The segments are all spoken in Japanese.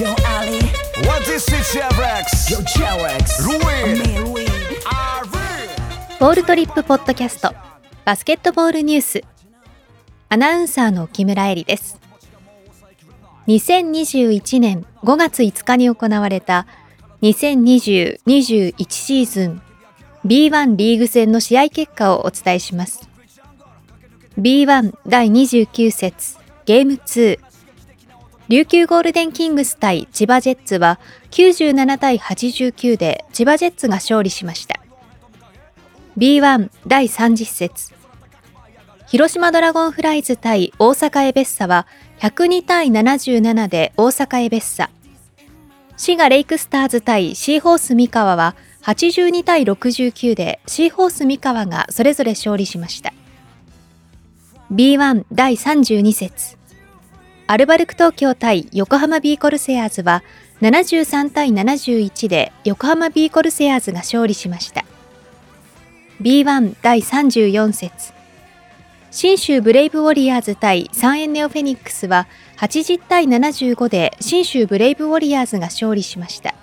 Yo Ali, What is it, Chevrex? yo Cherex, Ruin. me. ボールトリップポッドキャスト。バスケットボールニュース。アナウンサーの木村恵里です。2021年5月5日に行われた2020-21シーズン B1 リーグ戦の試合結果をお伝えします。B1 第29節ゲーム2琉球ゴールデンキングス対千葉ジェッツは97対89で千葉ジェッツが勝利しました。B1 第30節広島ドラゴンフライズ対大阪エベッサは102対77で大阪エベッサ。滋賀レイクスターズ対シーホース三河は82対69でシーホース三河がそれぞれ勝利しました。B1 第32節アルバルク東京対横浜ビーコルセアーズは73対71で横浜ビーコルセアーズが勝利しました。B1 第34節。信州ブレイブウォリアーズ対サンエンネオフェニックスは80対75で新州ブレイブウォリアーズが勝利しました。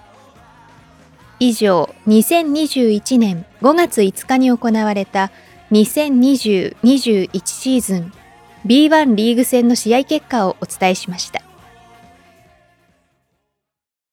以上2021年5月5日に行われた2020-21シーズン。B1 リーグ戦の試合結果をお伝えしました。